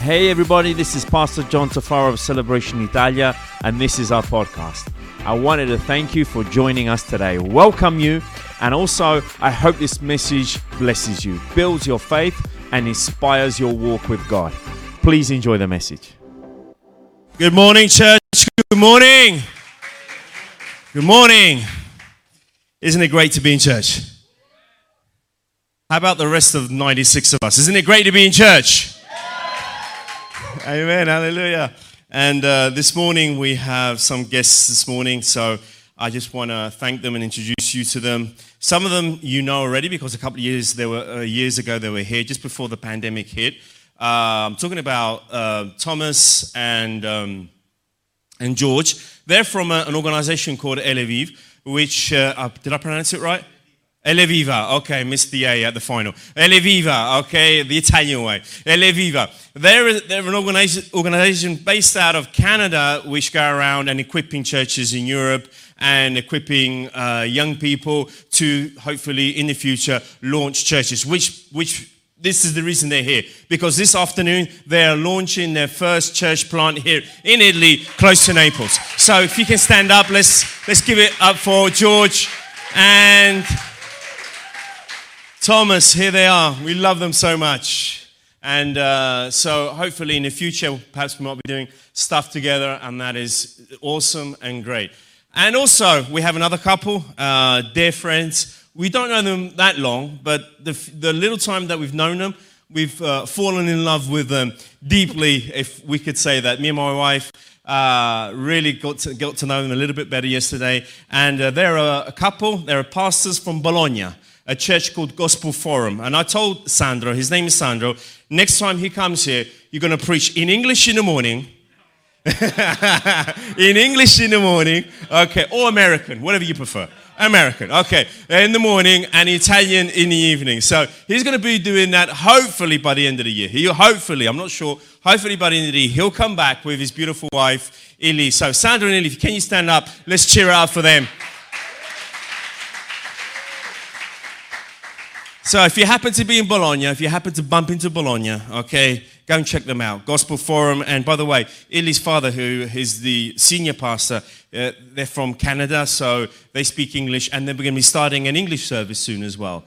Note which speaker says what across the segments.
Speaker 1: Hey everybody, this is Pastor John Tafaro of Celebration Italia, and this is our podcast. I wanted to thank you for joining us today, welcome you, and also I hope this message blesses you, builds your faith, and inspires your walk with God. Please enjoy the message.
Speaker 2: Good morning, church. Good morning. Good morning. Isn't it great to be in church? How about the rest of 96 of us? Isn't it great to be in church? Amen. Hallelujah. And uh, this morning we have some guests this morning, so I just want to thank them and introduce you to them. Some of them you know already because a couple of years they were uh, years ago they were here just before the pandemic hit. Uh, I'm talking about uh, Thomas and um, and George. They're from a, an organization called Eleviv, which uh, did I pronounce it right? Eleviva, okay, missed the A at the final. Eleviva, okay, the Italian way. Eleviva. They're, they're an organization, organization based out of Canada which go around and equipping churches in Europe and equipping uh, young people to hopefully in the future launch churches, which, which this is the reason they're here. Because this afternoon they are launching their first church plant here in Italy, close to Naples. So if you can stand up, let's, let's give it up for George and Thomas, here they are. We love them so much. And uh, so, hopefully, in the future, perhaps we might be doing stuff together, and that is awesome and great. And also, we have another couple, uh, dear friends. We don't know them that long, but the, the little time that we've known them, we've uh, fallen in love with them deeply, if we could say that. Me and my wife uh, really got to, got to know them a little bit better yesterday. And uh, they're a, a couple, they're pastors from Bologna a church called Gospel Forum. And I told Sandro, his name is Sandro, next time he comes here, you're going to preach in English in the morning. in English in the morning, okay, or American, whatever you prefer. American, okay, in the morning and Italian in the evening. So he's going to be doing that hopefully by the end of the year. He hopefully, I'm not sure, hopefully by the end of the year, he'll come back with his beautiful wife, Ili. So Sandra and Ili, can you stand up? Let's cheer up for them. So if you happen to be in Bologna, if you happen to bump into Bologna, okay, go and check them out. Gospel Forum. And by the way, Ili's father, who is the senior pastor, uh, they're from Canada, so they speak English, and they're going to be starting an English service soon as well.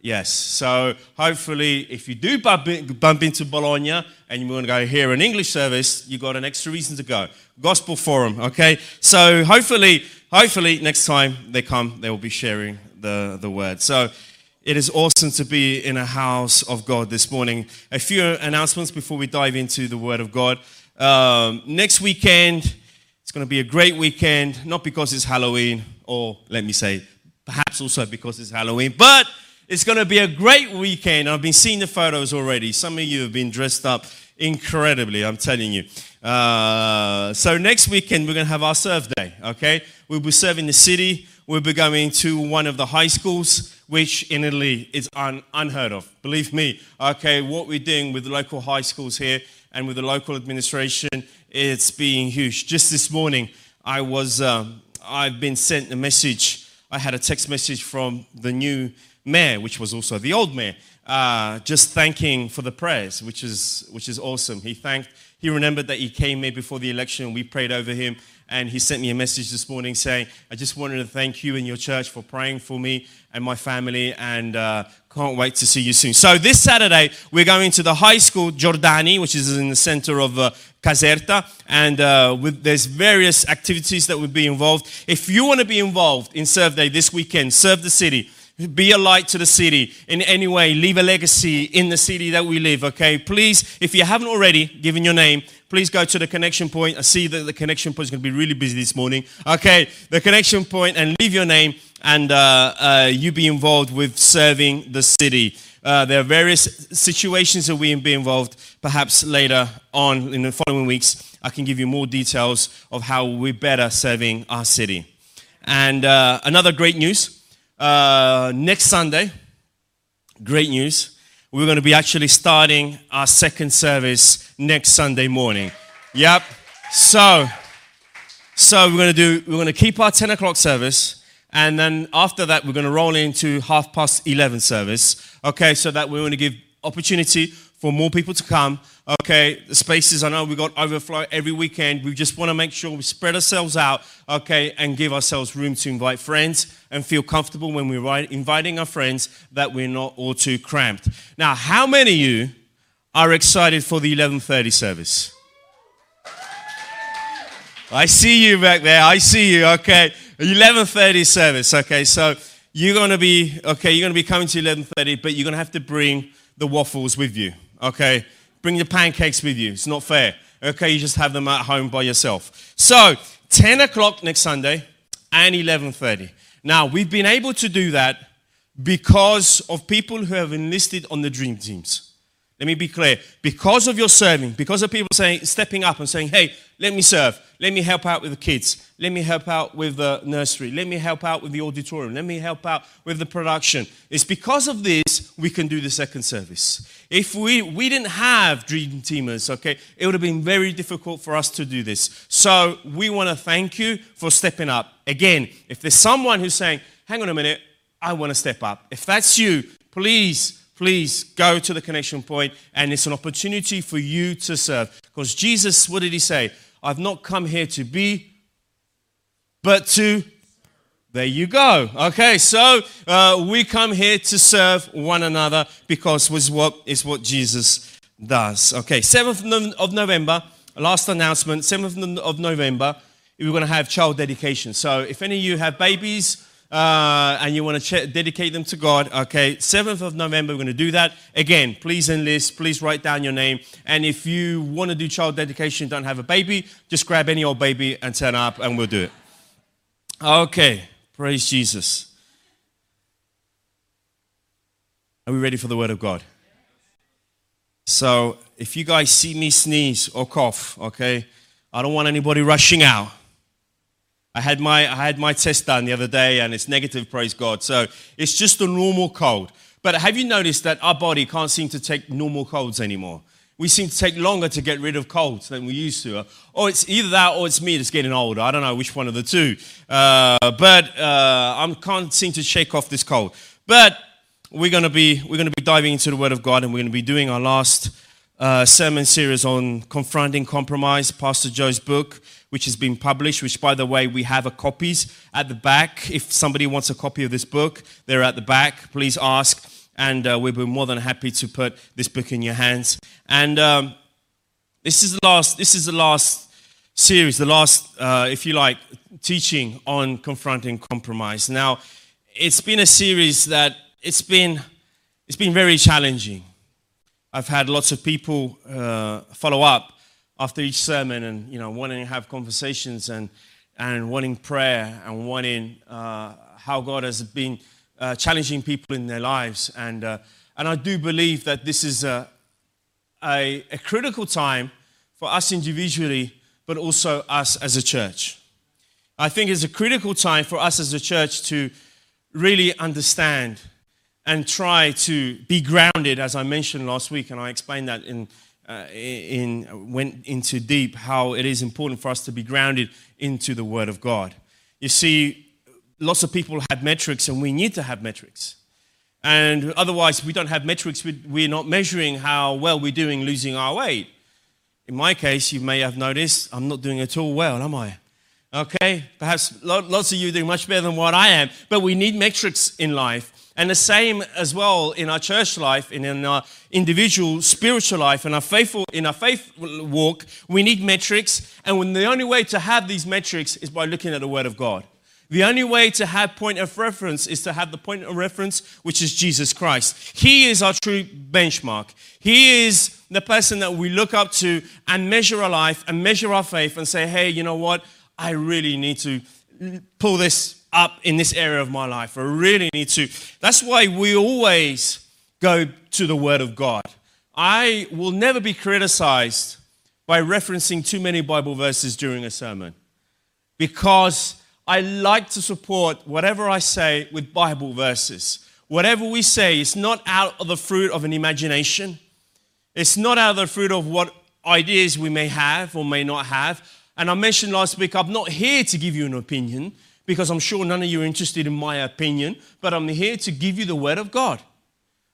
Speaker 2: Yes. So hopefully, if you do bump, in, bump into Bologna and you want to go hear an English service, you've got an extra reason to go. Gospel Forum, okay? So hopefully, hopefully next time they come, they will be sharing the, the word. So it is awesome to be in a house of God this morning. A few announcements before we dive into the Word of God. Um, next weekend, it's going to be a great weekend, not because it's Halloween, or let me say, perhaps also because it's Halloween, but it's going to be a great weekend. I've been seeing the photos already. Some of you have been dressed up incredibly, I'm telling you. Uh, so next weekend, we're going to have our serve day, okay? We'll be serving the city. We'll be going to one of the high schools which in Italy is un- unheard of. Believe me, okay, what we're doing with the local high schools here and with the local administration, it's being huge. Just this morning, I was, um, I've been sent a message. I had a text message from the new mayor, which was also the old mayor, uh, just thanking for the prayers, which is, which is awesome. He thanked, he remembered that he came here before the election. And we prayed over him and he sent me a message this morning saying, I just wanted to thank you and your church for praying for me and my family, and uh, can't wait to see you soon. So, this Saturday, we're going to the high school Giordani, which is in the center of uh, Caserta, and uh, with, there's various activities that will be involved. If you want to be involved in Serve Day this weekend, serve the city. Be a light to the city in any way. Leave a legacy in the city that we live, okay? Please, if you haven't already given your name, please go to the connection point. I see that the connection point is going to be really busy this morning. Okay, the connection point and leave your name and uh, uh, you be involved with serving the city. Uh, there are various situations that we can be involved. Perhaps later on in the following weeks, I can give you more details of how we're better serving our city. And uh, another great news uh, next Sunday, great news, we're going to be actually starting our second service next Sunday morning. Yep. So, so we're going to do, we're going to keep our 10 o'clock service. And then after that, we're going to roll into half past 11 service. Okay, so that we're going to give opportunity for more people to come. Okay, the spaces, I know we got overflow every weekend. We just want to make sure we spread ourselves out, okay, and give ourselves room to invite friends and feel comfortable when we're inviting our friends that we're not all too cramped. Now, how many of you are excited for the 11:30 service? I see you back there. I see you. Okay, 11:30 service. Okay, so you're going to be okay. You're going to be coming to 11:30, but you're going to have to bring the waffles with you. Okay, bring your pancakes with you. It's not fair. Okay, you just have them at home by yourself. So 10 o'clock next Sunday and 11:30. Now we've been able to do that because of people who have enlisted on the dream teams. Let me be clear. Because of your serving, because of people saying, stepping up and saying, hey, let me serve. Let me help out with the kids. Let me help out with the nursery. Let me help out with the auditorium. Let me help out with the production. It's because of this we can do the second service. If we, we didn't have dream teamers, okay, it would have been very difficult for us to do this. So we want to thank you for stepping up. Again, if there's someone who's saying, hang on a minute, I want to step up. If that's you, please please go to the connection point and it's an opportunity for you to serve. Because Jesus, what did he say? I've not come here to be, but to. There you go. Okay, so uh, we come here to serve one another because was what is what Jesus does. Okay, 7th of November, last announcement, 7th of November, we're going to have child dedication. So if any of you have babies, uh, and you want to ch- dedicate them to God, okay, 7th of November, we're going to do that. Again, please enlist, please write down your name. And if you want to do child dedication, don't have a baby, just grab any old baby and turn up and we'll do it. Okay, praise Jesus. Are we ready for the word of God? So, if you guys see me sneeze or cough, okay, I don't want anybody rushing out. I had my I had my test done the other day and it's negative, praise God. So it's just a normal cold. But have you noticed that our body can't seem to take normal colds anymore? We seem to take longer to get rid of colds than we used to. Or it's either that or it's me that's getting older. I don't know which one of the two. Uh, but uh, I can't seem to shake off this cold. But we're going to be we're going to be diving into the Word of God and we're going to be doing our last uh, sermon series on confronting compromise, Pastor Joe's book which has been published, which, by the way, we have a copies at the back. If somebody wants a copy of this book, they're at the back. Please ask, and uh, we'll be more than happy to put this book in your hands. And um, this is the last. This is the last series, the last, uh, if you like, teaching on confronting compromise. Now, it's been a series that it's been it's been very challenging. I've had lots of people uh, follow up after each sermon and you know wanting to have conversations and and wanting prayer and wanting uh, how God has been uh, challenging people in their lives and uh, and I do believe that this is a, a, a critical time for us individually but also us as a church. I think it's a critical time for us as a church to really understand and try to be grounded, as I mentioned last week, and I explained that in uh, in, went into deep how it is important for us to be grounded into the Word of God. You see, lots of people have metrics, and we need to have metrics. And otherwise, we don't have metrics, we're not measuring how well we're doing losing our weight. In my case, you may have noticed I'm not doing at all well, am I? Okay, perhaps lots of you doing much better than what I am, but we need metrics in life. And the same as well in our church life, and in our individual spiritual life, and our faithful in our faith walk, we need metrics. And the only way to have these metrics is by looking at the Word of God. The only way to have point of reference is to have the point of reference, which is Jesus Christ. He is our true benchmark. He is the person that we look up to and measure our life and measure our faith and say, hey, you know what? I really need to pull this up in this area of my life. I really need to. That's why we always go to the Word of God. I will never be criticized by referencing too many Bible verses during a sermon because I like to support whatever I say with Bible verses. Whatever we say is not out of the fruit of an imagination, it's not out of the fruit of what ideas we may have or may not have. And I mentioned last week, I'm not here to give you an opinion because I'm sure none of you are interested in my opinion, but I'm here to give you the Word of God,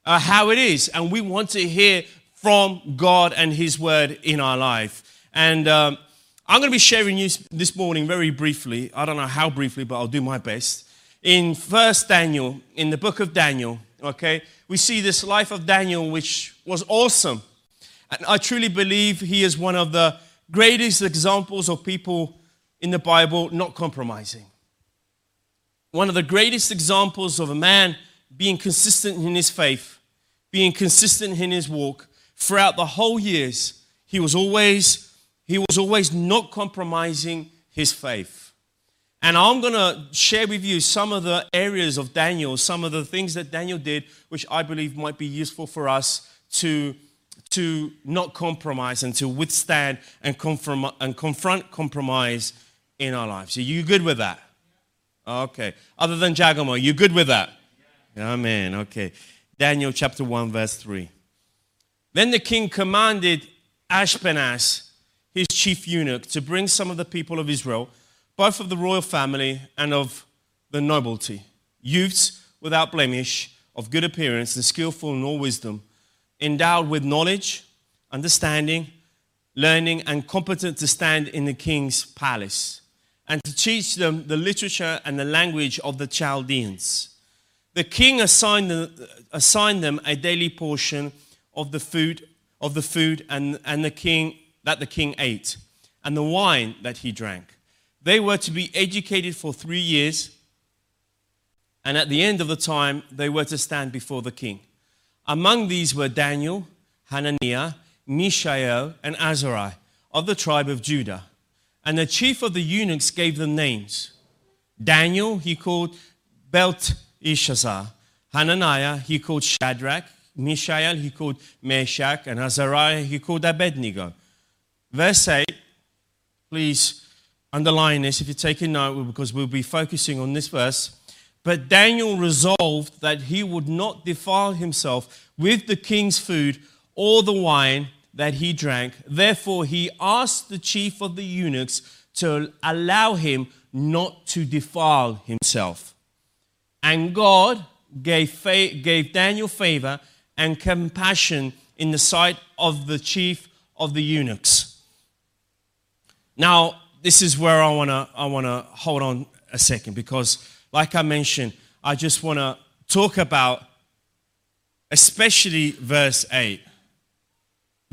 Speaker 2: uh, how it is. And we want to hear from God and His Word in our life. And um, I'm going to be sharing you this morning very briefly. I don't know how briefly, but I'll do my best. In First Daniel, in the book of Daniel, okay, we see this life of Daniel, which was awesome. And I truly believe he is one of the greatest examples of people in the Bible not compromising. One of the greatest examples of a man being consistent in his faith, being consistent in his walk throughout the whole years. He was always he was always not compromising his faith. And I'm going to share with you some of the areas of Daniel, some of the things that Daniel did, which I believe might be useful for us to, to not compromise and to withstand and, confront, and confront compromise in our lives. Are you good with that? Okay. Other than Giacomo, you good with that? Amen. Okay. Daniel chapter 1, verse 3. Then the king commanded Ashpenaz, his chief eunuch, to bring some of the people of Israel, both of the royal family and of the nobility, youths without blemish, of good appearance and skillful in all wisdom, endowed with knowledge, understanding, learning, and competent to stand in the king's palace, and to teach them the literature and the language of the Chaldeans. The king assigned them, assigned them a daily portion of the food of the food and, and the king that the king ate and the wine that he drank. They were to be educated for three years, and at the end of the time, they were to stand before the king. Among these were Daniel, Hananiah, Mishael, and Azariah of the tribe of Judah. And the chief of the eunuchs gave them names. Daniel he called Belteshazzar. Hananiah he called Shadrach. Mishael he called Meshach, and Azariah he called Abednego. Verse 8, please underline this if you're taking note, because we'll be focusing on this verse. But Daniel resolved that he would not defile himself with the king's food or the wine that he drank. Therefore, he asked the chief of the eunuchs to allow him not to defile himself. And God gave, gave Daniel favor and compassion in the sight of the chief of the eunuchs. Now, this is where I want to I want to hold on a second because like I mentioned, I just want to talk about especially verse 8.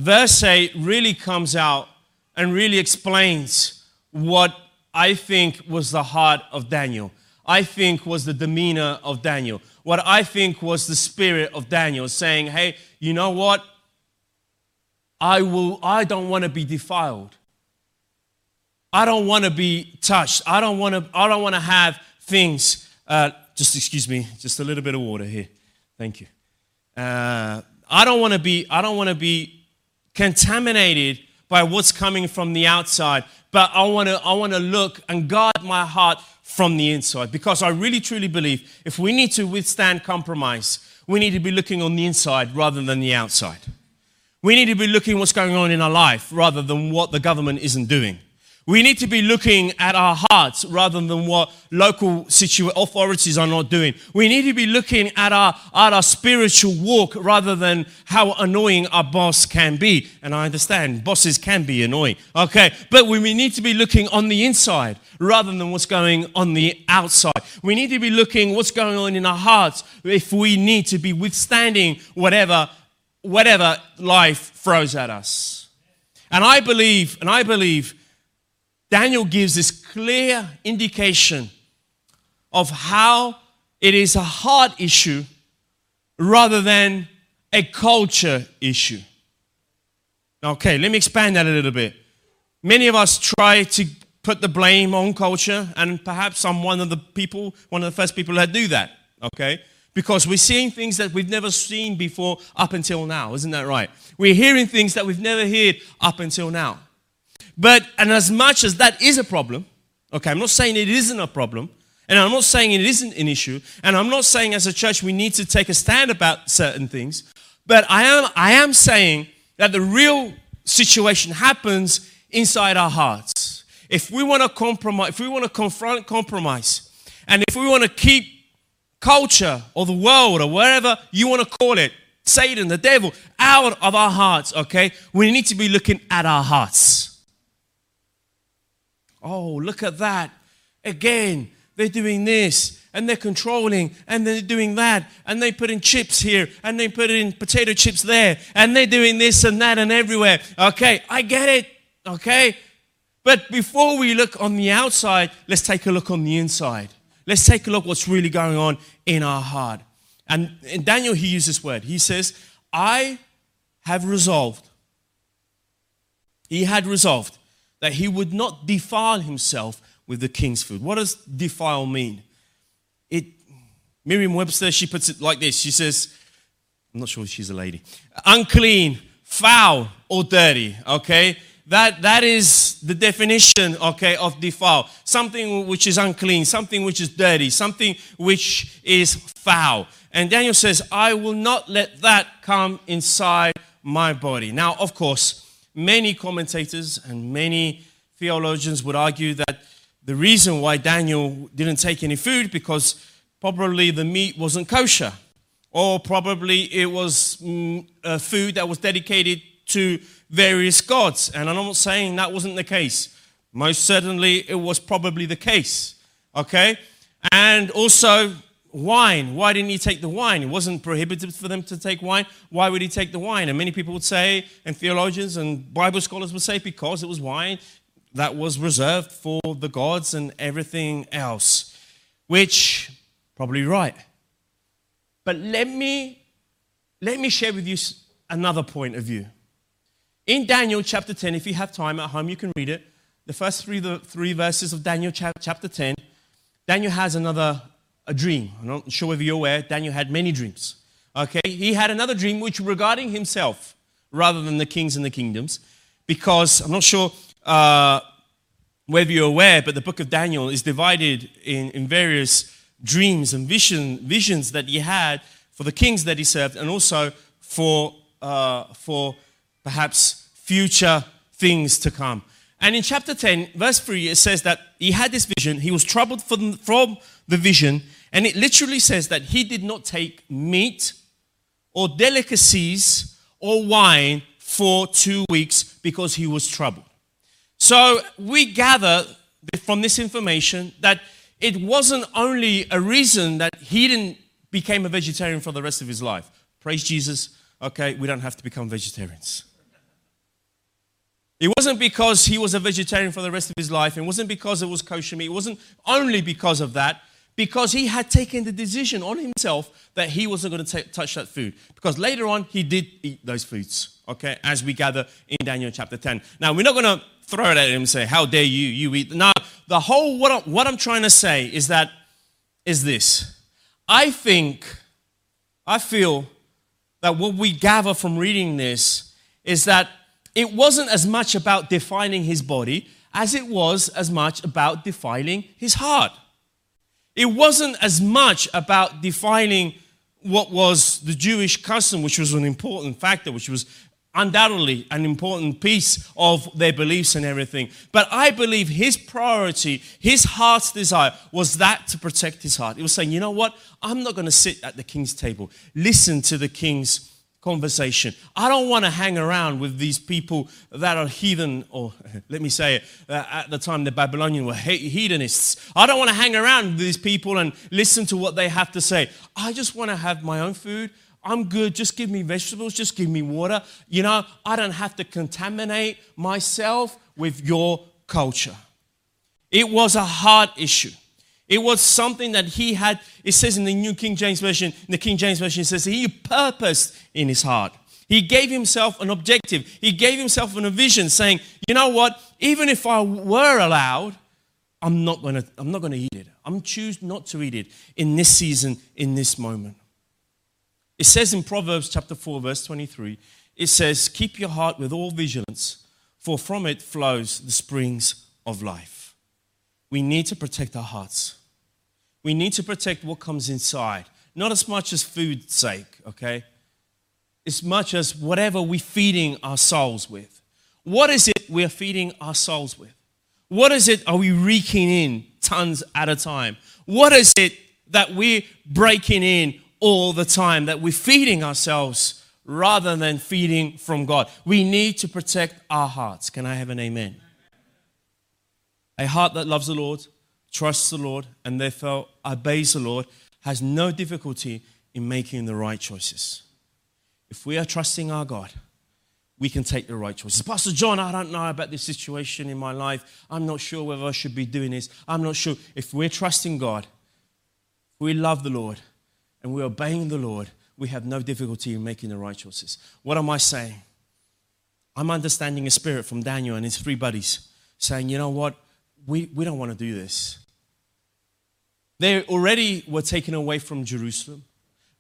Speaker 2: Verse 8 really comes out and really explains what I think was the heart of Daniel. I think was the demeanor of Daniel what I think was the spirit of Daniel saying, Hey, you know what? I will I don't want to be defiled. I don't want to be touched. I don't want to I don't want to have things uh, just excuse me, just a little bit of water here. Thank you. Uh, I don't want to be I don't want to be contaminated by what's coming from the outside, but I want to I want to look and guard my heart from the inside. Because I really truly believe if we need to withstand compromise, we need to be looking on the inside rather than the outside. We need to be looking what's going on in our life rather than what the government isn't doing. We need to be looking at our hearts rather than what local situ- authorities are not doing. We need to be looking at our, at our spiritual walk rather than how annoying our boss can be. And I understand bosses can be annoying, okay? But we need to be looking on the inside rather than what's going on the outside. We need to be looking what's going on in our hearts if we need to be withstanding whatever, whatever life throws at us. And I believe, and I believe Daniel gives this clear indication of how it is a heart issue rather than a culture issue. Okay, let me expand that a little bit. Many of us try to put the blame on culture, and perhaps I'm one of the people, one of the first people that do that, okay? Because we're seeing things that we've never seen before up until now, isn't that right? We're hearing things that we've never heard up until now. But, and as much as that is a problem, okay, I'm not saying it isn't a problem, and I'm not saying it isn't an issue, and I'm not saying as a church we need to take a stand about certain things, but I am, I am saying that the real situation happens inside our hearts. If we want to compromise, if we want to confront compromise, and if we want to keep culture or the world or whatever you want to call it Satan, the devil, out of our hearts, okay? We need to be looking at our hearts. Oh, look at that. Again, they're doing this and they're controlling and they're doing that and they put in chips here and they put in potato chips there and they're doing this and that and everywhere. Okay, I get it. Okay. But before we look on the outside, let's take a look on the inside. Let's take a look what's really going on in our heart. And in Daniel, he uses this word. He says, I have resolved. He had resolved that he would not defile himself with the king's food. What does defile mean? It Merriam Webster, she puts it like this. She says, I'm not sure she's a lady. Unclean, foul, or dirty. Okay? That, that is the definition, okay, of defile. Something which is unclean, something which is dirty, something which is foul. And Daniel says, I will not let that come inside my body. Now, of course, many commentators and many theologians would argue that the reason why Daniel didn't take any food because probably the meat wasn't kosher or probably it was mm, a food that was dedicated to various gods. And I'm not saying that wasn't the case. Most certainly it was probably the case. Okay? And also wine. Why didn't he take the wine? It wasn't prohibited for them to take wine. Why would he take the wine? And many people would say, and theologians and Bible scholars would say, because it was wine that was reserved for the gods and everything else, which probably right. But let me let me share with you another point of view. In Daniel chapter 10, if you have time at home, you can read it. The first three, the three verses of Daniel chapter 10, Daniel has another a dream. I'm not sure whether you're aware, Daniel had many dreams. Okay, he had another dream which regarding himself rather than the kings and the kingdoms, because I'm not sure uh, whether you're aware, but the book of Daniel is divided in, in various dreams and vision, visions that he had for the kings that he served and also for, uh, for perhaps future things to come. And in chapter 10, verse 3, it says that he had this vision. He was troubled from, from the vision. And it literally says that he did not take meat or delicacies or wine for two weeks because he was troubled. So we gather from this information that it wasn't only a reason that he didn't became a vegetarian for the rest of his life. Praise Jesus. Okay, we don't have to become vegetarians. It wasn't because he was a vegetarian for the rest of his life. It wasn't because it was kosher meat. It wasn't only because of that, because he had taken the decision on himself that he wasn't going to t- touch that food. Because later on, he did eat those foods, okay, as we gather in Daniel chapter 10. Now, we're not going to throw it at him and say, How dare you, you eat. No, the whole, what I'm, what I'm trying to say is that, is this. I think, I feel that what we gather from reading this is that it wasn't as much about defining his body as it was as much about defiling his heart. It wasn't as much about defining what was the Jewish custom, which was an important factor, which was undoubtedly an important piece of their beliefs and everything. But I believe his priority, his heart's desire was that to protect his heart. He was saying, you know what? I'm not going to sit at the king's table, listen to the king's conversation. I don't want to hang around with these people that are heathen, or let me say it, uh, at the time the Babylonian were hedonists. I don't want to hang around with these people and listen to what they have to say. I just want to have my own food. I'm good. Just give me vegetables. Just give me water. You know, I don't have to contaminate myself with your culture. It was a hard issue. It was something that he had, it says in the New King James Version, the King James Version, says he purposed in his heart. He gave himself an objective. He gave himself a vision saying, you know what, even if I were allowed, I'm not gonna, I'm not gonna eat it. I'm choose not to eat it in this season, in this moment. It says in Proverbs chapter 4, verse 23, it says, Keep your heart with all vigilance, for from it flows the springs of life. We need to protect our hearts. We need to protect what comes inside, not as much as food's sake, okay? As much as whatever we're feeding our souls with. What is it we're feeding our souls with? What is it are we reeking in tons at a time? What is it that we're breaking in all the time, that we're feeding ourselves rather than feeding from God. We need to protect our hearts. Can I have an amen? A heart that loves the Lord, trusts the Lord, and therefore obeys the Lord has no difficulty in making the right choices. If we are trusting our God, we can take the right choices. Pastor John, I don't know about this situation in my life. I'm not sure whether I should be doing this. I'm not sure. If we're trusting God, we love the Lord, and we're obeying the Lord, we have no difficulty in making the right choices. What am I saying? I'm understanding a spirit from Daniel and his three buddies saying, you know what? We, we don't want to do this. They already were taken away from Jerusalem.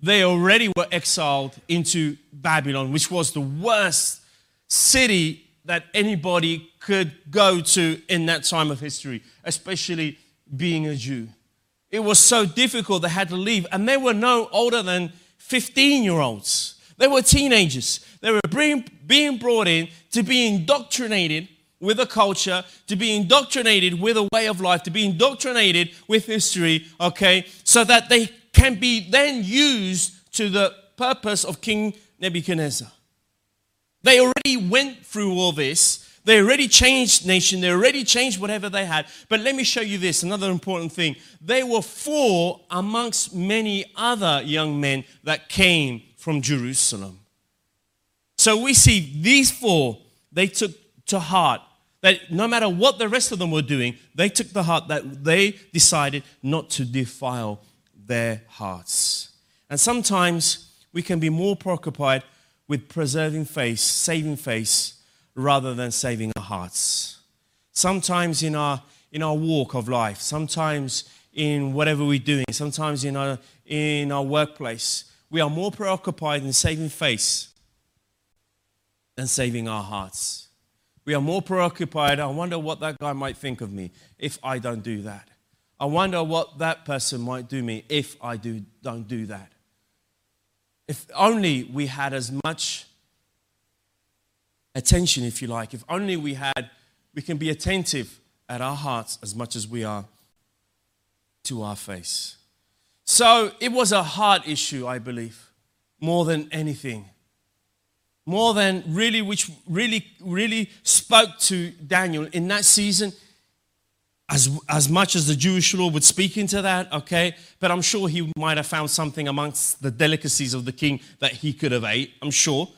Speaker 2: They already were exiled into Babylon, which was the worst city that anybody could go to in that time of history, especially being a Jew. It was so difficult, they had to leave. And they were no older than 15 year olds. They were teenagers. They were being, brought in to be indoctrinated with a culture, to be indoctrinated with a way of life, to be indoctrinated with history, okay, so that they can be then used to the purpose of King Nebuchadnezzar. They already went through all this. They already changed nation. They already changed whatever they had. But let me show you this another important thing. They were four amongst many other young men that came from Jerusalem. So we see these four, they took to heart that no matter what the rest of them were doing, they took the heart that they decided not to defile their hearts. And sometimes we can be more preoccupied with preserving face, saving face, rather than saving our hearts. Sometimes in our, in our walk of life, sometimes in whatever we're doing, sometimes in our, in our workplace, we are more preoccupied in saving face than saving our hearts. We are more preoccupied. I wonder what that guy might think of me if I don't do that. I wonder what that person might do me if I do, don't do that. If only we had as much attention, if you like, if only we had, we can be attentive at our hearts as much as we are to our face. So it was a heart issue, I believe, more than anything more than really, which really, really spoke to Daniel in that season. As, as much as the Jewish law would speak into that, okay, but I'm sure he might have found something amongst the delicacies of the king that he could have ate, I'm sure.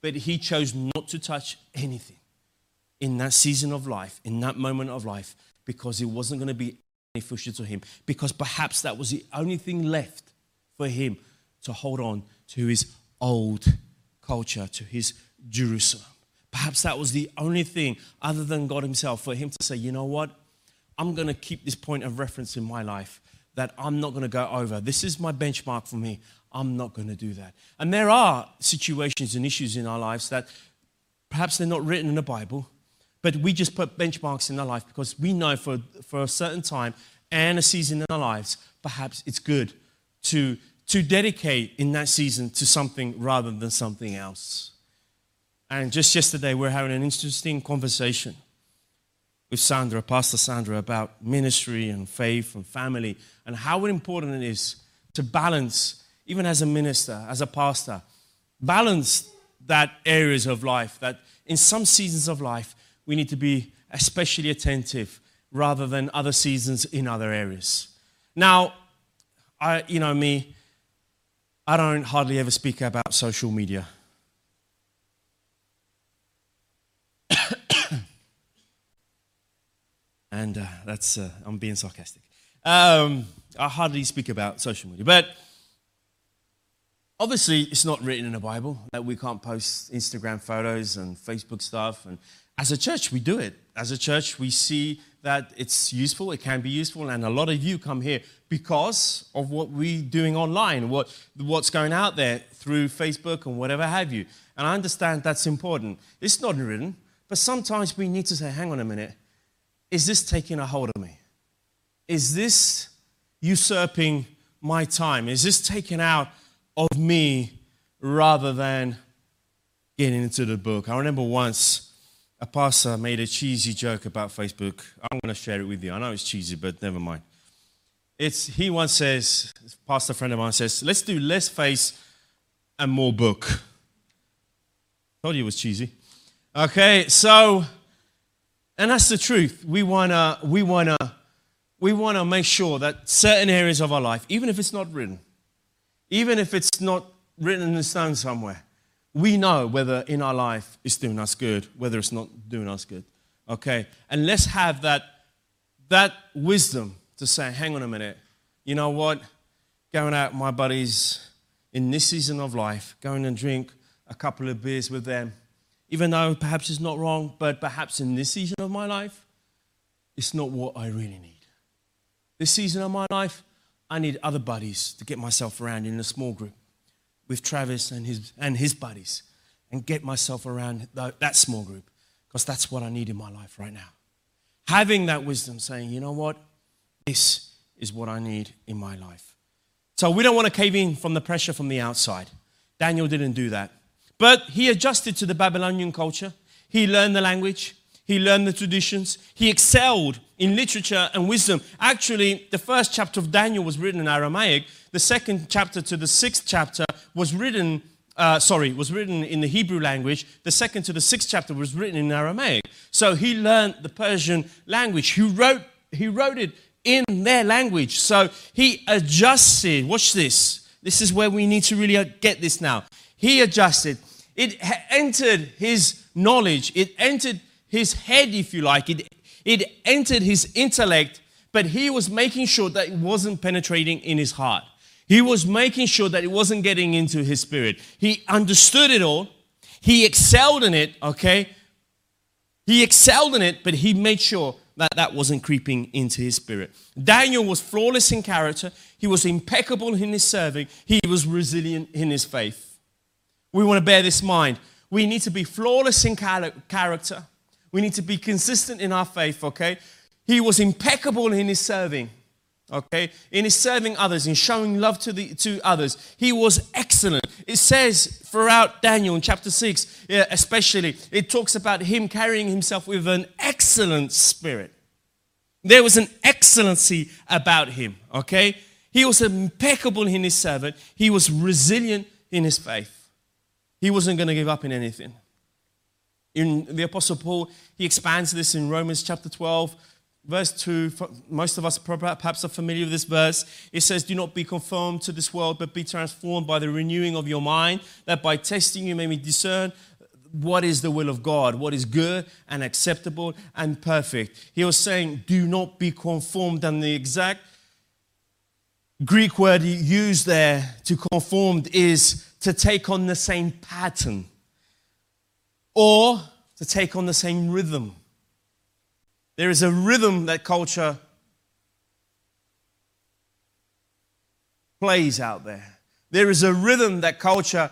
Speaker 2: But he chose not to touch anything in that season of life, in that moment of life, because it wasn't going to be beneficial to him, because perhaps that was the only thing left for him to hold on to his old culture, to his Jerusalem. Perhaps that was the only thing other than God Himself for him to say, you know what? I'm going to keep this point of reference in my life that I'm not going to go over. This is my benchmark for me. I'm not going to do that. And there are situations and issues in our lives that perhaps they're not written in the Bible, but we just put benchmarks in our life because we know for, for a certain time and a season in our lives, perhaps it's good to to dedicate in that season to something rather than something else. And just yesterday, we are having an interesting conversation with Sandra, Pastor Sandra, about ministry and faith and family and how important it is to balance, even as a minister, as a pastor, balance that areas of life that in some seasons of life we need to be especially attentive rather than other seasons in other areas. Now, I, you know me, I don't hardly ever speak about social media. and uh, that's, uh, I'm being sarcastic. Um, I hardly speak about social media. But obviously, it's not written in the Bible that we can't post Instagram photos and Facebook stuff. And as a church, we do it. As a church, we see that it's useful, it can be useful, and a lot of you come here because of what we're doing online, what, what's going out there through Facebook and whatever have you. And I understand that's important. It's not written, but sometimes we need to say, hang on a minute, is this taking a hold of me? Is this usurping my time? Is this taking out of me rather than getting into the book? I remember once a pastor made a cheesy joke about Facebook. I'm going to share it with you. I know it's cheesy, but never mind. It's he once says, pastor friend of mine says, let's do less face and more book. Told you it was cheesy. Okay, so and that's the truth. We wanna we wanna we wanna make sure that certain areas of our life, even if it's not written, even if it's not written in the stone somewhere, we know whether in our life it's doing us good, whether it's not doing us good. Okay? And let's have that, that wisdom to say, hang on a minute, you know what? Going out with my buddies in this season of life, going and drink a couple of beers with them, even though perhaps it's not wrong, but perhaps in this season of my life, it's not what I really need. This season of my life, I need other buddies to get myself around in a small group with Travis and his, and his buddies and get myself around that small group because that's what I need in my life right now. Having that wisdom, saying, you know what? This is what I need in my life. So we don't want to cave in from the pressure from the outside. Daniel didn't do that. But he adjusted to the Babylonian culture. He learned the language. He learned the traditions. He excelled in literature and wisdom. Actually, the first chapter of Daniel was written in Aramaic. The second chapter to the sixth chapter was written, uh, sorry, was written in the Hebrew language. The second to the sixth chapter was written in Aramaic. So he learned the Persian language. He wrote, he wrote it in their language. So he adjusted. Watch this. This is where we need to really get this now. He adjusted. It entered his knowledge. It entered his head, if you like. It, it entered his intellect, but he was making sure that it wasn't penetrating in his heart. He was making sure that it wasn't getting into his spirit. He understood it all. He excelled in it, okay? He excelled in it, but he made sure that that wasn't creeping into his spirit. Daniel was flawless in character. He was impeccable in his serving. He was resilient in his faith. We want to bear this in mind. We need to be flawless in character. We need to be consistent in our faith, okay? He was impeccable in his serving, okay? In his serving others, in showing love to, the, to others. He was excellent. It says throughout Daniel in chapter 6, yeah, especially, it talks about him carrying himself with an excellent spirit. There was an excellency about him, okay? He was impeccable in his servant. He was resilient in his faith. He wasn't going to give up in anything. In the Apostle Paul, he expands this in Romans chapter 12, verse 2. Most of us perhaps are familiar with this verse. It says, Do not be conformed to this world, but be transformed by the renewing of your mind, that by testing you may discern what is the will of God, what is good and acceptable and perfect. He was saying, Do not be conformed, and the exact Greek word used there to conformed is to take on the same pattern or to take on the same rhythm. There is a rhythm that culture plays out there. There is a rhythm that culture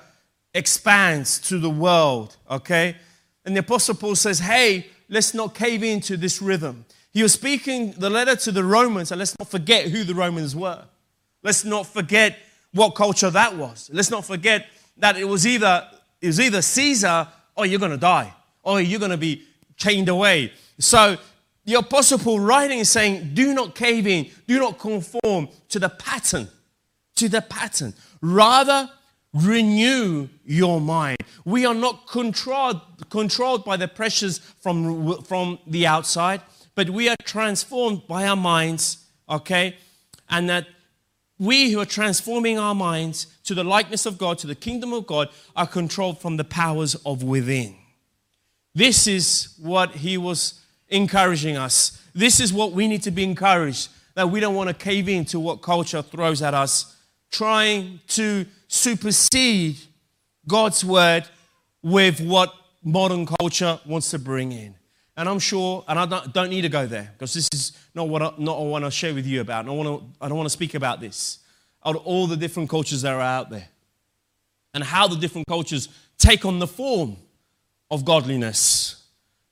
Speaker 2: expands to the world, okay? And the Apostle Paul says, hey, let's not cave into this rhythm. He was speaking the letter to the Romans, and let's not forget who the Romans were. Let's not forget what culture that was. Let's not forget that it was either, it was either Caesar oh, you're going to die. Oh, you're going to be chained away. So the Apostle Paul writing is saying, do not cave in, do not conform to the pattern, to the pattern. Rather, renew your mind. We are not controlled, controlled by the pressures from, from the outside, but we are transformed by our minds, okay? And that we who are transforming our minds to the likeness of God, to the kingdom of God, are controlled from the powers of within. This is what he was encouraging us. This is what we need to be encouraged that we don't want to cave in to what culture throws at us, trying to supersede God's word with what modern culture wants to bring in. And I'm sure, and I don't, don't need to go there because this is not what I, not what I want to share with you about. I, want to, I don't want to speak about this. Out of all the different cultures that are out there and how the different cultures take on the form of godliness,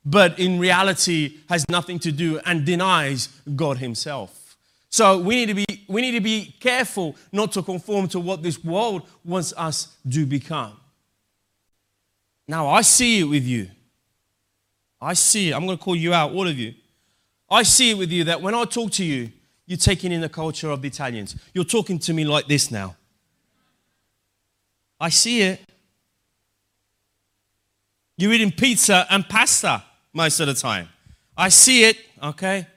Speaker 2: but in reality has nothing to do and denies God Himself. So we need to be, we need to be careful not to conform to what this world wants us to become. Now, I see it with you. I see it. I'm going to call you out, all of you. I see it with you that when I talk to you, you're taking in the culture of the Italians. You're talking to me like this now. I see it. You're eating pizza and pasta most of the time. I see it, okay?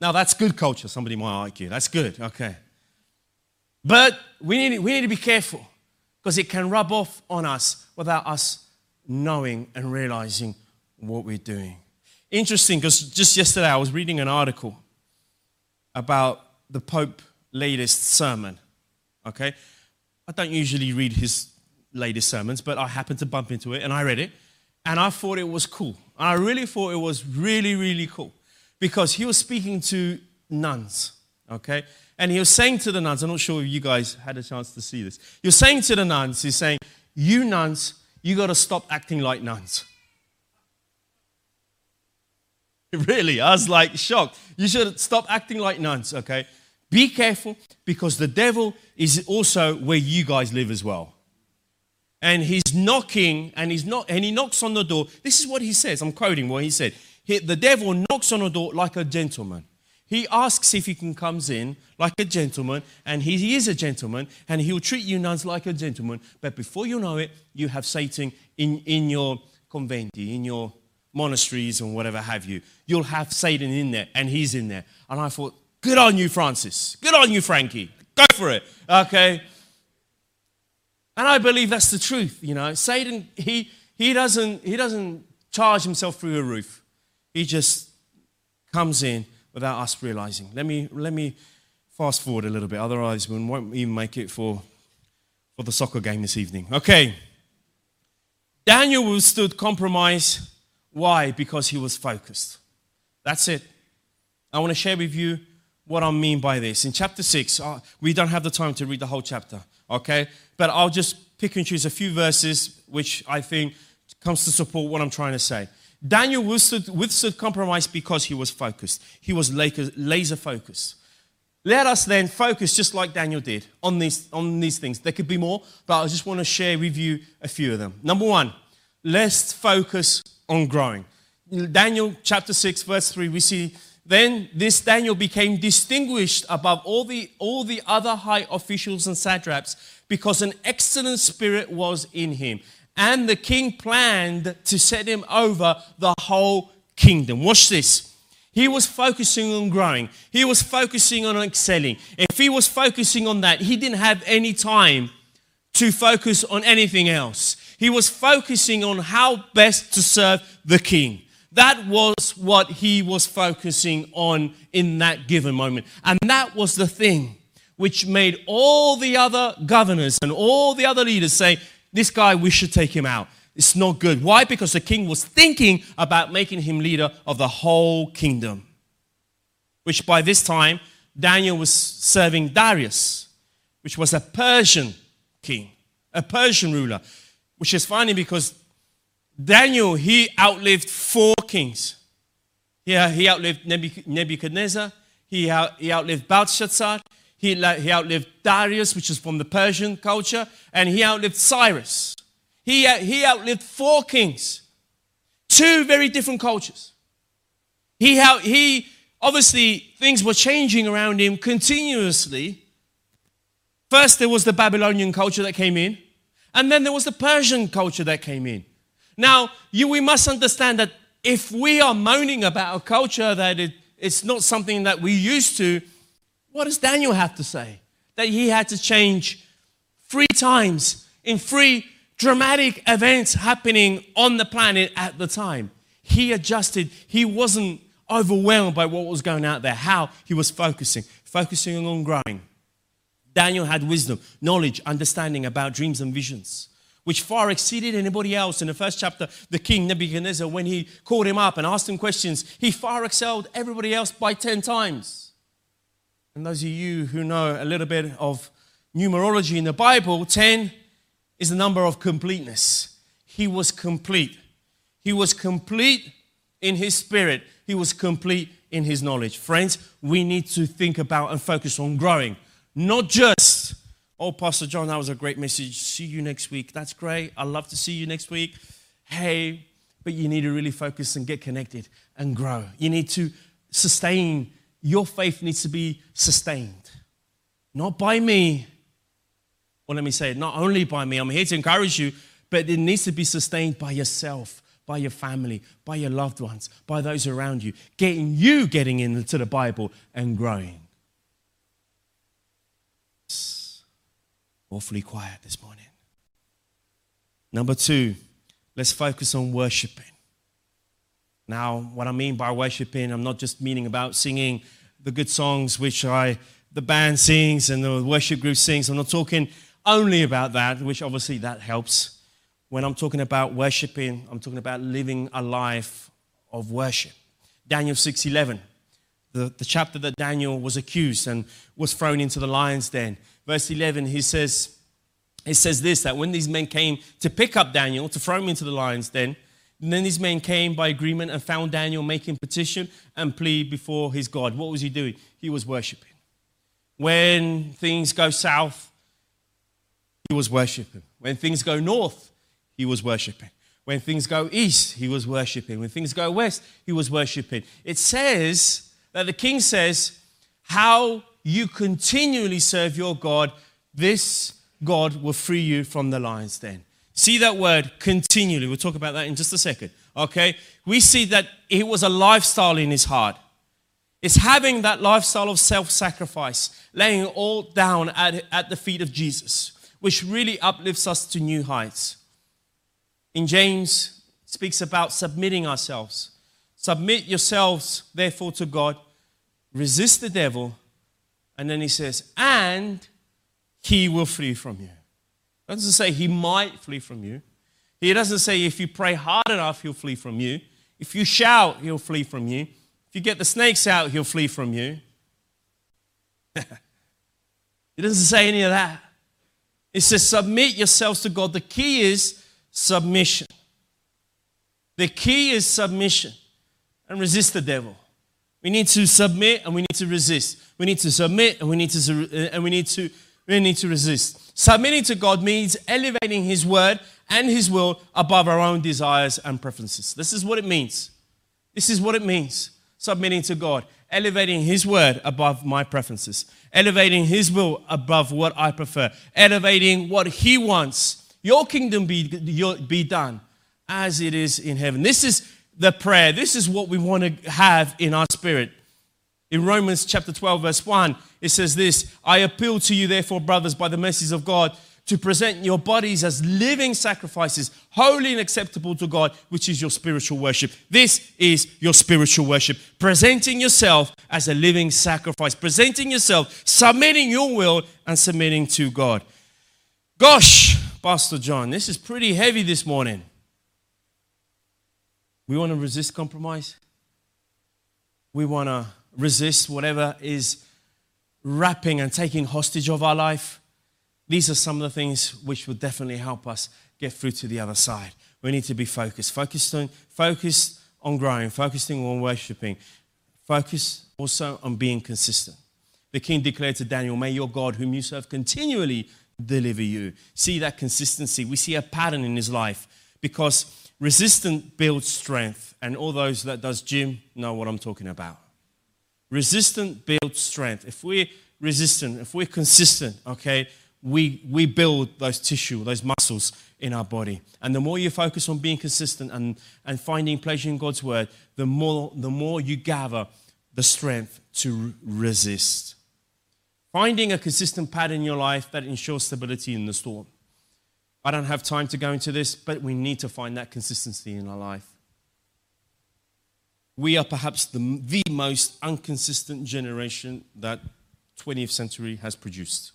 Speaker 2: Now that's good culture, somebody might argue. That's good, okay. But we need, we need to be careful because it can rub off on us without us knowing and realizing what we're doing. Interesting because just yesterday I was reading an article about the Pope latest sermon. Okay? I don't usually read his latest sermons, but I happened to bump into it and I read it and I thought it was cool. I really thought it was really, really cool because he was speaking to nuns, okay? And he was saying to the nuns, I'm not sure if you guys had a chance to see this. He was saying to the nuns, he's saying, You nuns, you got to stop acting like nuns. Really, I was like shocked. You should stop acting like nuns, okay? Be careful because the devil is also where you guys live as well. And he's knocking and he's not and he knocks on the door. This is what he says. I'm quoting what he said. He, the devil knocks on the door like a gentleman. He asks if he can comes in like a gentleman and he, he is a gentleman and he'll treat you nuns like a gentleman. But before you know it you have satan in, in your conventi in your monasteries and whatever have you you'll have satan in there and he's in there and i thought good on you francis good on you frankie go for it okay and I believe that's the truth, you know. Satan, he, he, doesn't, he doesn't charge himself through a roof. He just comes in without us realizing. Let me, let me fast forward a little bit, otherwise we won't even make it for, for the soccer game this evening. Okay. Daniel withstood compromise. Why? Because he was focused. That's it. I want to share with you what I mean by this. In chapter 6, uh, we don't have the time to read the whole chapter okay? But I'll just pick and choose a few verses which I think comes to support what I'm trying to say. Daniel withstood, withstood compromise because he was focused. He was laser focused. Let us then focus, just like Daniel did, on these, on these things. There could be more, but I just want to share with you a few of them. Number one, let's focus on growing. In Daniel chapter 6, verse 3, we see then this Daniel became distinguished above all the, all the other high officials and satraps because an excellent spirit was in him. And the king planned to set him over the whole kingdom. Watch this. He was focusing on growing. He was focusing on excelling. If he was focusing on that, he didn't have any time to focus on anything else. He was focusing on how best to serve the king. That was what he was focusing on in that given moment. And that was the thing which made all the other governors and all the other leaders say, This guy, we should take him out. It's not good. Why? Because the king was thinking about making him leader of the whole kingdom. Which by this time, Daniel was serving Darius, which was a Persian king, a Persian ruler. Which is funny because Daniel, he outlived four kings. Yeah, he outlived Nebuchadnezzar, he, he outlived Belshazzar, he, he outlived Darius, which is from the Persian culture, and he outlived Cyrus. He, he outlived four kings, two very different cultures. He, he obviously, things were changing around him continuously. First, there was the Babylonian culture that came in, and then there was the Persian culture that came in. Now, you, we must understand that if we are moaning about a culture that it, it's not something that we used to, what does Daniel have to say? That he had to change three times in three dramatic events happening on the planet at the time. He adjusted, he wasn't overwhelmed by what was going out there, how he was focusing, focusing on growing. Daniel had wisdom, knowledge, understanding about dreams and visions which far exceeded anybody else. In the first chapter, the king Nebuchadnezzar, when he called him up and asked him questions, he far excelled everybody else by 10 times. And those of you who know a little bit of numerology in the Bible, 10 is the number of completeness. He was complete. He was complete in his spirit, he was complete in his knowledge. Friends, we need to think about and focus on growing, not just Oh, Pastor John, that was a great message. See you next week. That's great. i love to see you next week. Hey, but you need to really focus and get connected and grow. You need to sustain your faith needs to be sustained. Not by me, Well, let me say it, not only by me. I'm here to encourage you, but it needs to be sustained by yourself, by your family, by your loved ones, by those around you. Getting you getting into the Bible and growing. It's awfully quiet this morning. Number two, let's focus on worshiping. Now, what I mean by worshiping, I'm not just meaning about singing the good songs which I, the band sings and the worship group sings. I'm not talking only about that, which obviously that helps. When I'm talking about worshiping, I'm talking about living a life of worship. Daniel 6:11, the, the chapter that Daniel was accused and was thrown into the lion's den. Verse 11, he says, it says this that when these men came to pick up Daniel to throw him into the lion's den, then these men came by agreement and found Daniel making petition and plea before his God. What was he doing? He was worshiping. When things go south, he was worshiping. When things go north, he was worshiping. When things go east, he was worshiping. When things go west, he was worshiping. It says that the king says, How you continually serve your God, this God will free you from the lion's den. See that word continually. We'll talk about that in just a second. Okay? We see that it was a lifestyle in his heart. It's having that lifestyle of self sacrifice, laying it all down at, at the feet of Jesus, which really uplifts us to new heights. In James, speaks about submitting ourselves. Submit yourselves, therefore, to God. Resist the devil. And then he says, and he will flee from you doesn't say he might flee from you. He doesn't say if you pray hard enough, he'll flee from you. If you shout, he'll flee from you. If you get the snakes out, he'll flee from you. he doesn't say any of that. It says, submit yourselves to God. The key is submission. The key is submission and resist the devil. We need to submit and we need to resist. We need to submit and we need to, uh, and we need to we need to resist. Submitting to God means elevating His word and His will above our own desires and preferences. This is what it means. This is what it means. Submitting to God, elevating His word above my preferences, elevating His will above what I prefer, elevating what He wants. Your kingdom be, be done as it is in heaven. This is the prayer. This is what we want to have in our spirit. In Romans chapter 12, verse 1, it says this I appeal to you, therefore, brothers, by the mercies of God, to present your bodies as living sacrifices, holy and acceptable to God, which is your spiritual worship. This is your spiritual worship. Presenting yourself as a living sacrifice, presenting yourself, submitting your will, and submitting to God. Gosh, Pastor John, this is pretty heavy this morning. We want to resist compromise. We want to resist whatever is wrapping and taking hostage of our life. These are some of the things which will definitely help us get through to the other side. We need to be focused, focused on, focused on growing, focusing on worshiping, focus also on being consistent. The king declared to Daniel, May your God, whom you serve, continually deliver you. See that consistency. We see a pattern in his life because resistance builds strength, and all those that does gym know what I'm talking about. Resistant builds strength. If we're resistant, if we're consistent, okay, we, we build those tissue, those muscles in our body. And the more you focus on being consistent and, and finding pleasure in God's word, the more, the more you gather the strength to resist. Finding a consistent pattern in your life that ensures stability in the storm. I don't have time to go into this, but we need to find that consistency in our life we are perhaps the, the most inconsistent generation that 20th century has produced.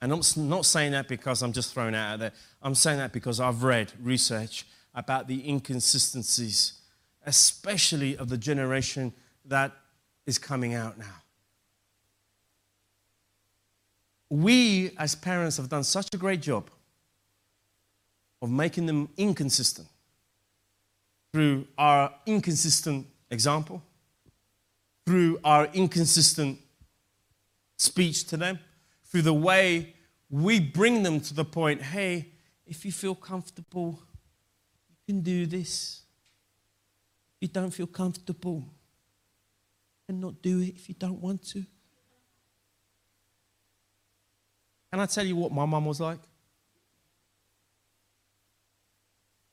Speaker 2: And I'm not saying that because I'm just throwing it out there. I'm saying that because I've read research about the inconsistencies, especially of the generation that is coming out now. We, as parents, have done such a great job of making them inconsistent through our inconsistent example, through our inconsistent speech to them, through the way we bring them to the point hey, if you feel comfortable, you can do this. If you don't feel comfortable, you cannot do it if you don't want to. Can I tell you what my mum was like?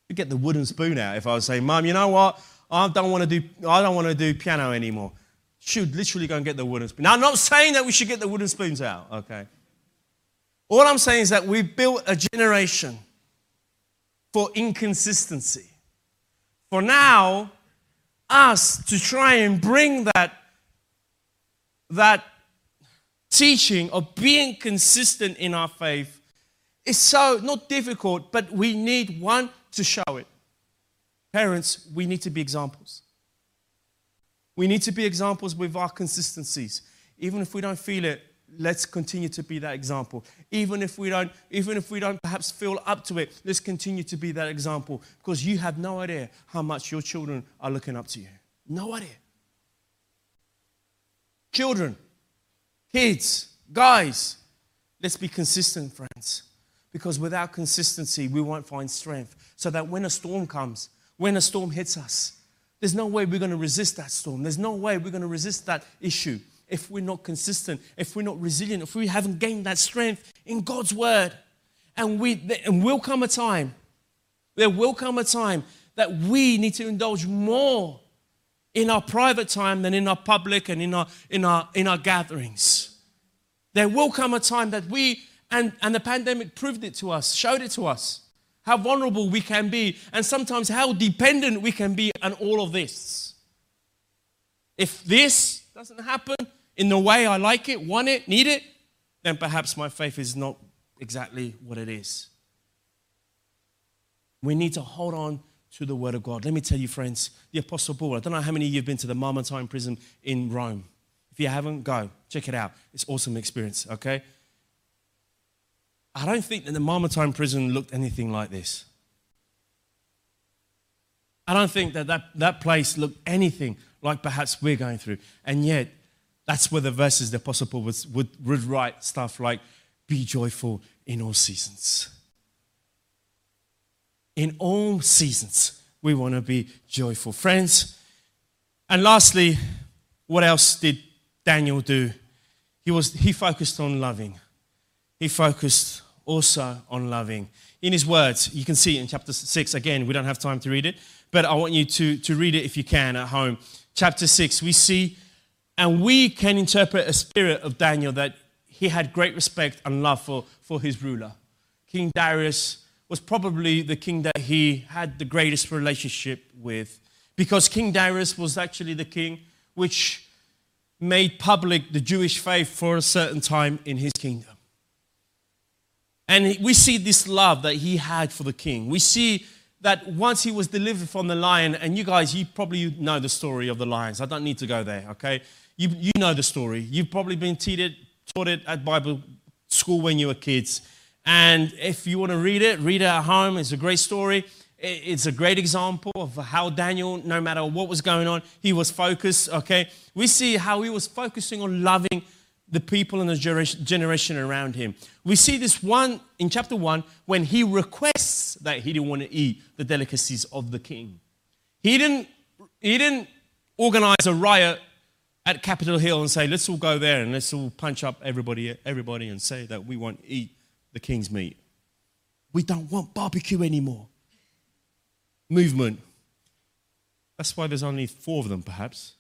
Speaker 2: You'd get the wooden spoon out if I was saying, Mum, you know what? I don't want to do I don't want to do piano anymore. She would literally go and get the wooden spoon. Now I'm not saying that we should get the wooden spoons out, okay? All I'm saying is that we built a generation for inconsistency. For now, us to try and bring that, that teaching of being consistent in our faith is so not difficult, but we need one to show it. Parents, we need to be examples. We need to be examples with our consistencies. Even if we don't feel it, let's continue to be that example. Even if we don't, even if we don't perhaps feel up to it, let's continue to be that example because you have no idea how much your children are looking up to you. No idea. Children, kids, guys, let's be consistent, friends. Because without consistency, we won't find strength. So that when a storm comes, when a storm hits us, there's no way we're going to resist that storm. There's no way we're going to resist that issue if we're not consistent, if we're not resilient, if we haven't gained that strength in God's word. And we and will come a time, there will come a time that we need to indulge more in our private time than in our public and in our in our in our gatherings. There will come a time that we and, and the pandemic proved it to us, showed it to us, how vulnerable we can be, and sometimes how dependent we can be on all of this. If this doesn't happen, in the way I like it, want it, need it, then perhaps my faith is not exactly what it is. We need to hold on to the Word of God. Let me tell you, friends, the Apostle Paul, I don't know how many of you have been to the Mamertine prison in Rome. If you haven't, go. Check it out. It's awesome experience, okay? I don't think that the Mamertine prison looked anything like this. I don't think that, that that place looked anything like perhaps we're going through. And yet, that's where the verses the Apostle Paul would, would write stuff like, Be joyful in all seasons. In all seasons, we want to be joyful. Friends, and lastly, what else did Daniel do? He, was, he focused on loving. He focused also on loving. In his words, you can see in chapter 6. Again, we don't have time to read it, but I want you to, to read it if you can at home. Chapter 6, we see and we can interpret a spirit of Daniel that he had great respect and love for, for his ruler. King Darius was probably the king that he had the greatest relationship with because King Darius was actually the king which made public the Jewish faith for a certain time in his kingdom. And we see this love that he had for the king. We see that once he was delivered from the lion, and you guys, you probably know the story of the lions. I don't need to go there, okay? You, you know the story. You've probably been taught taught it at Bible school when you were kids. And if you want to read it, read it at home. It's a great story. It's a great example of how Daniel, no matter what was going on, he was focused. Okay. We see how he was focusing on loving the people and the generation around him. We see this one in chapter one when he requests that he didn't want to eat the delicacies of the king. He didn't, he didn't organize a riot at Capitol Hill and say, let's all go there and let's all punch up everybody, everybody and say that we won't eat the king's meat. We don't want barbecue anymore. Movement. That's why there's only four of them, perhaps.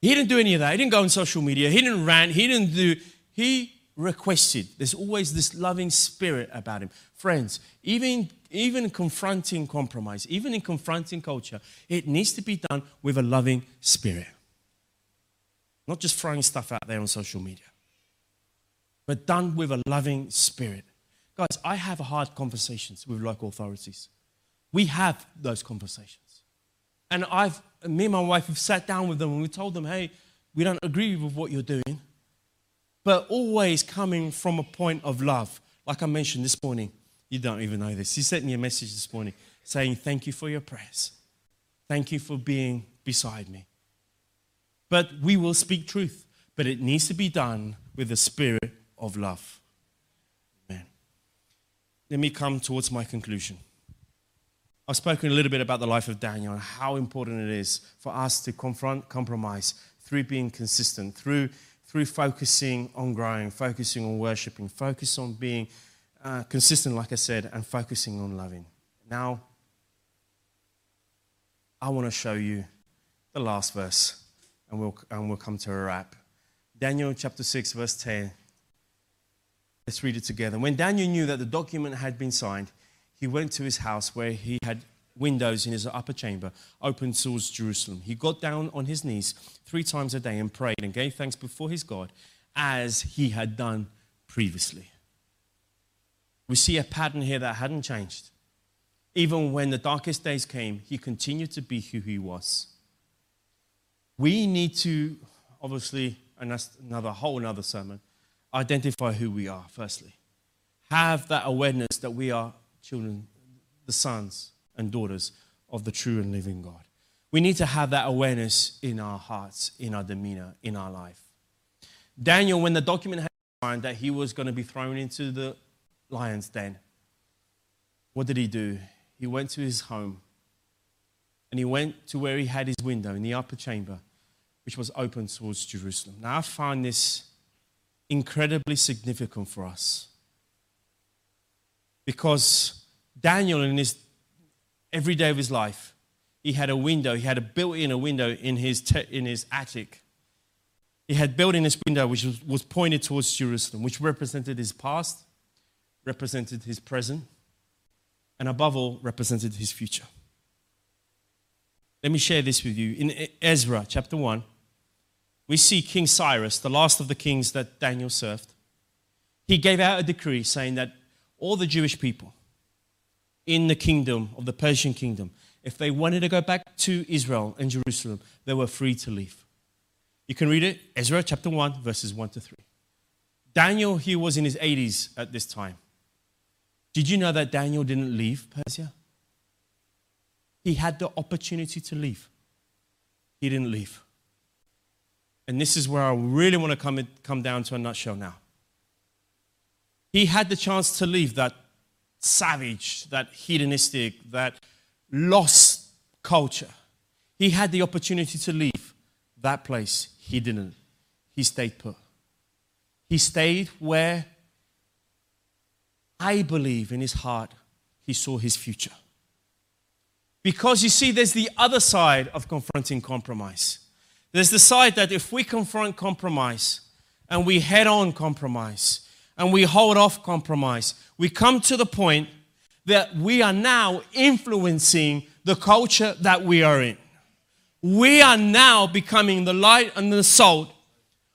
Speaker 2: He didn't do any of that. He didn't go on social media. He didn't rant. He didn't do. He requested. There's always this loving spirit about him. Friends, even even confronting compromise, even in confronting culture, it needs to be done with a loving spirit. Not just throwing stuff out there on social media, but done with a loving spirit. Guys, I have hard conversations with local authorities. We have those conversations. And I've, me and my wife have sat down with them and we told them, hey, we don't agree with what you're doing, but always coming from a point of love, like I mentioned this morning. You don't even know this. He sent me a message this morning saying, Thank you for your prayers. Thank you for being beside me. But we will speak truth, but it needs to be done with a spirit of love. Amen. Let me come towards my conclusion. I've spoken a little bit about the life of Daniel and how important it is for us to confront compromise through being consistent, through, through focusing on growing, focusing on worshiping, focus on being uh, consistent, like I said, and focusing on loving. Now, I want to show you the last verse, and we'll, and we'll come to a wrap. Daniel chapter 6, verse 10. Let's read it together. When Daniel knew that the document had been signed, he went to his house where he had windows in his upper chamber open towards Jerusalem. He got down on his knees three times a day and prayed and gave thanks before his God as he had done previously. We see a pattern here that hadn't changed. Even when the darkest days came, he continued to be who he was. We need to, obviously, and that's another whole another sermon, identify who we are, firstly. Have that awareness that we are children, the sons and daughters of the true and living God. We need to have that awareness in our hearts, in our demeanor, in our life. Daniel, when the document had signed that he was going to be thrown into the lion's den, what did he do? He went to his home and he went to where he had his window in the upper chamber, which was open towards Jerusalem. Now, I find this incredibly significant for us because Daniel, in his every day of his life, he had a window, he had a built in a window in his, te- in his attic. He had built in this window which was, was pointed towards Jerusalem, which represented his past, represented his present, and above all, represented his future. Let me share this with you. In Ezra chapter 1, we see King Cyrus, the last of the kings that Daniel served. He gave out a decree saying that all the Jewish people in the kingdom of the Persian kingdom, if they wanted to go back to Israel and Jerusalem, they were free to leave. You can read it, Ezra chapter 1, verses 1 to 3. Daniel, he was in his 80s at this time. Did you know that Daniel didn't leave Persia? He had the opportunity to leave. He didn't leave. And this is where I really want to come, come down to a nutshell now. He had the chance to leave that savage, that hedonistic, that lost culture. He had the opportunity to leave that place. He didn't. He stayed put. He stayed where I believe in his heart he saw his future. Because you see, there's the other side of confronting compromise. There's the side that if we confront compromise and we head on compromise, and we hold off compromise. We come to the point that we are now influencing the culture that we are in. We are now becoming the light and the salt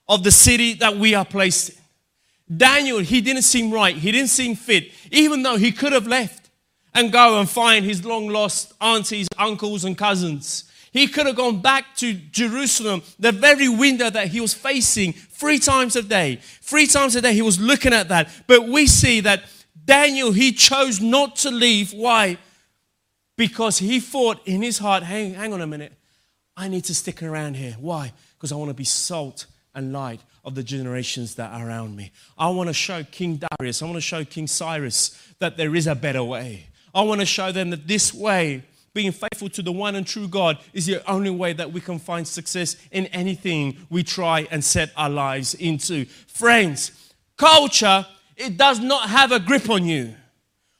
Speaker 2: of the city that we are placed in. Daniel, he didn't seem right. He didn't seem fit, even though he could have left and go and find his long lost aunties, uncles, and cousins. He could have gone back to Jerusalem, the very window that he was facing three times a day. Three times a day he was looking at that. But we see that Daniel, he chose not to leave. Why? Because he thought in his heart, hang, hang on a minute, I need to stick around here. Why? Because I want to be salt and light of the generations that are around me. I want to show King Darius, I want to show King Cyrus that there is a better way. I want to show them that this way being faithful to the one and true God is the only way that we can find success in anything we try and set our lives into. Friends, culture, it does not have a grip on you.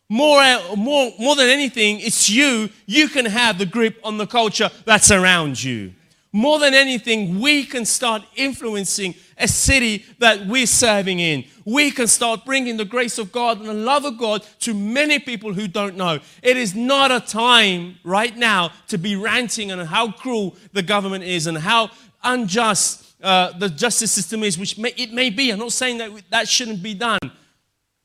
Speaker 2: More, uh, more, more than anything, it's you. You can have the grip on the culture that's around you. More than anything, we can start influencing a city that we're serving in. We can start bringing the grace of God and the love of God to many people who don't know. It is not a time right now to be ranting on how cruel the government is and how unjust uh, the justice system is, which may, it may be. I'm not saying that that shouldn't be done.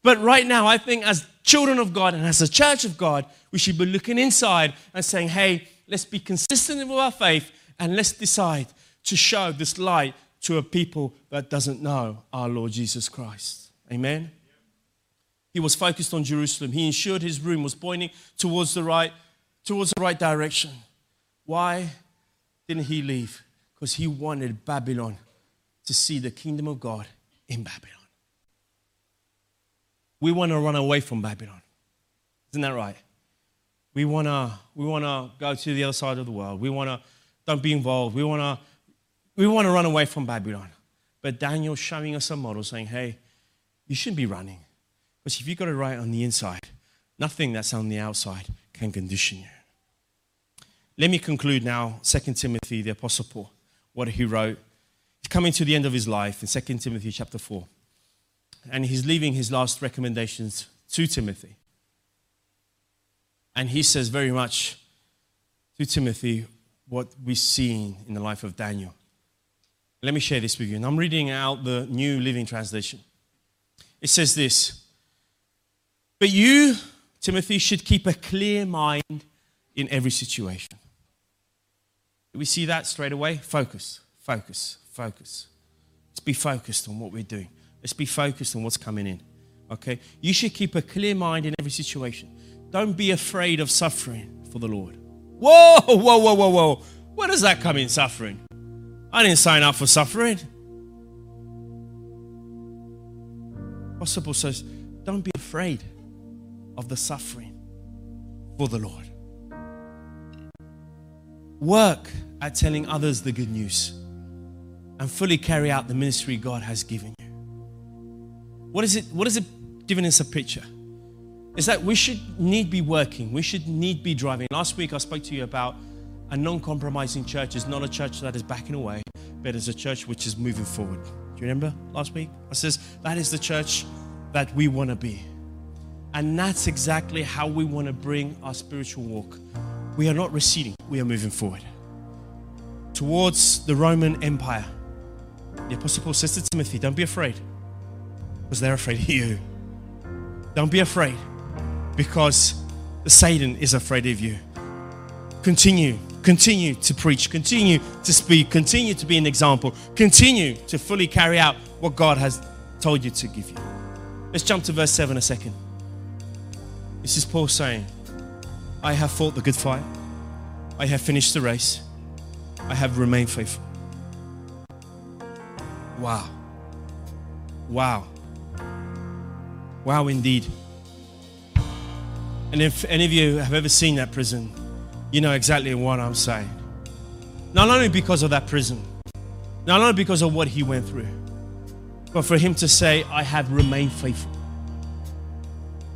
Speaker 2: But right now, I think as children of God and as a church of God, we should be looking inside and saying, hey, let's be consistent with our faith and let's decide to show this light to a people that doesn't know our Lord Jesus Christ. Amen. He was focused on Jerusalem. He ensured his room was pointing towards the right, towards the right direction. Why didn't he leave? Because he wanted Babylon to see the kingdom of God in Babylon. We want to run away from Babylon. Isn't that right? We want to we wanna go to the other side of the world. We want to don't be involved. We want to we want to run away from Babylon. But Daniel's showing us a model saying, hey, you shouldn't be running. Because if you've got it right on the inside, nothing that's on the outside can condition you. Let me conclude now. 2 Timothy, the Apostle Paul, what he wrote. He's coming to the end of his life in 2 Timothy chapter 4. And he's leaving his last recommendations to Timothy. And he says very much to Timothy what we've seen in the life of Daniel. Let me share this with you. And I'm reading out the New Living Translation. It says this But you, Timothy, should keep a clear mind in every situation. We see that straight away. Focus, focus, focus. Let's be focused on what we're doing. Let's be focused on what's coming in. Okay? You should keep a clear mind in every situation. Don't be afraid of suffering for the Lord. Whoa, whoa, whoa, whoa, whoa. Where does that come in, suffering? I didn't sign up for suffering. Apostle says, don't be afraid of the suffering for the Lord. Work at telling others the good news and fully carry out the ministry God has given you. What is it? What is it giving us a picture? Is that we should need be working, we should need be driving. Last week I spoke to you about a non-compromising church is not a church that is backing away, but is a church which is moving forward. Do you remember last week? I says that is the church that we want to be. And that's exactly how we want to bring our spiritual walk. We are not receding, we are moving forward. Towards the Roman Empire. The Apostle Paul says to Timothy, Don't be afraid, because they're afraid of you. Don't be afraid, because Satan is afraid of you. Continue, continue to preach, continue to speak, continue to be an example, continue to fully carry out what God has told you to give you. Let's jump to verse 7 a second. This is Paul saying, I have fought the good fight. I have finished the race. I have remained faithful. Wow. Wow. Wow, indeed. And if any of you have ever seen that prison, you know exactly what I'm saying. Not only because of that prison, not only because of what he went through, but for him to say, I have remained faithful.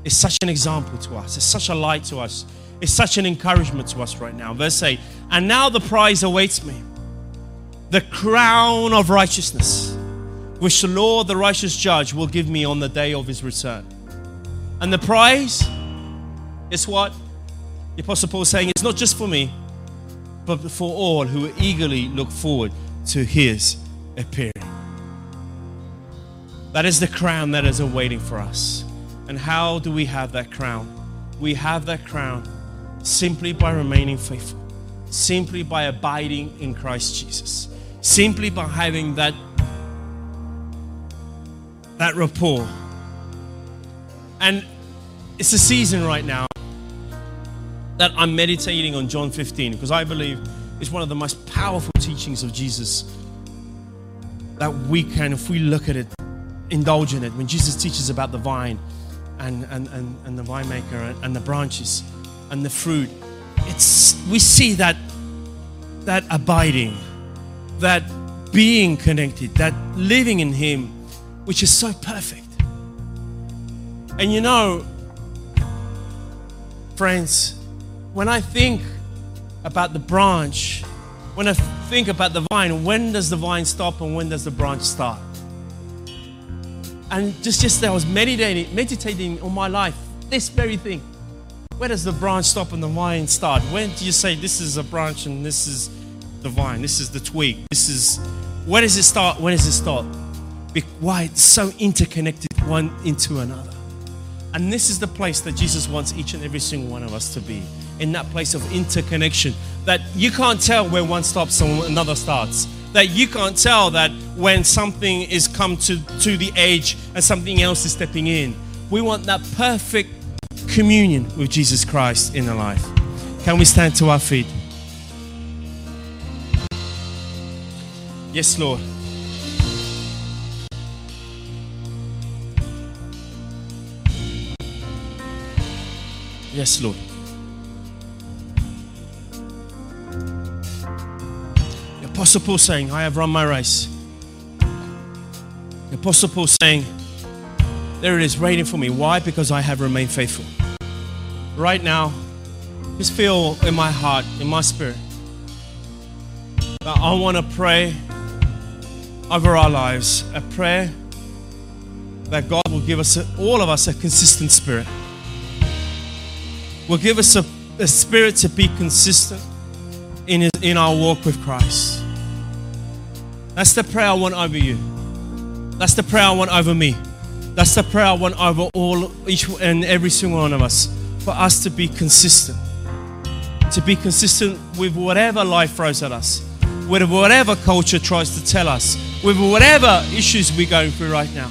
Speaker 2: It's such an example to us. It's such a light to us. It's such an encouragement to us right now. Verse 8 And now the prize awaits me the crown of righteousness, which the Lord, the righteous judge, will give me on the day of his return. And the prize is what? The Apostle Paul is saying it's not just for me, but for all who eagerly look forward to his appearing. That is the crown that is awaiting for us. And how do we have that crown? We have that crown simply by remaining faithful, simply by abiding in Christ Jesus, simply by having that, that rapport. And it's a season right now that I'm meditating on John 15 because I believe it's one of the most powerful teachings of Jesus that we can, if we look at it, indulge in it. When Jesus teaches about the vine and, and, and, and the winemaker and, and the branches and the fruit, it's, we see that, that abiding, that being connected, that living in Him, which is so perfect. And you know, friends, when I think about the branch, when I think about the vine, when does the vine stop and when does the branch start? And just yesterday, I was meditating, meditating on my life, this very thing. Where does the branch stop and the vine start? When do you say this is a branch and this is the vine? This is the twig. This is where does it start? When does it stop? Why it's so interconnected one into another. And this is the place that Jesus wants each and every single one of us to be in that place of interconnection. That you can't tell where one stops and another starts. That you can't tell that when something is come to, to the edge and something else is stepping in. We want that perfect communion with jesus christ in our life. Can we stand to our feet? Yes lord. Yes lord Apostle Paul saying, I have run my race. The Apostle Paul saying, There it is waiting for me. Why? Because I have remained faithful. Right now, just feel in my heart, in my spirit, that I want to pray over our lives a prayer that God will give us, all of us, a consistent spirit. Will give us a, a spirit to be consistent in, his, in our walk with Christ. That's the prayer I want over you. That's the prayer I want over me. That's the prayer I want over all, each and every single one of us. For us to be consistent. To be consistent with whatever life throws at us. With whatever culture tries to tell us. With whatever issues we're going through right now.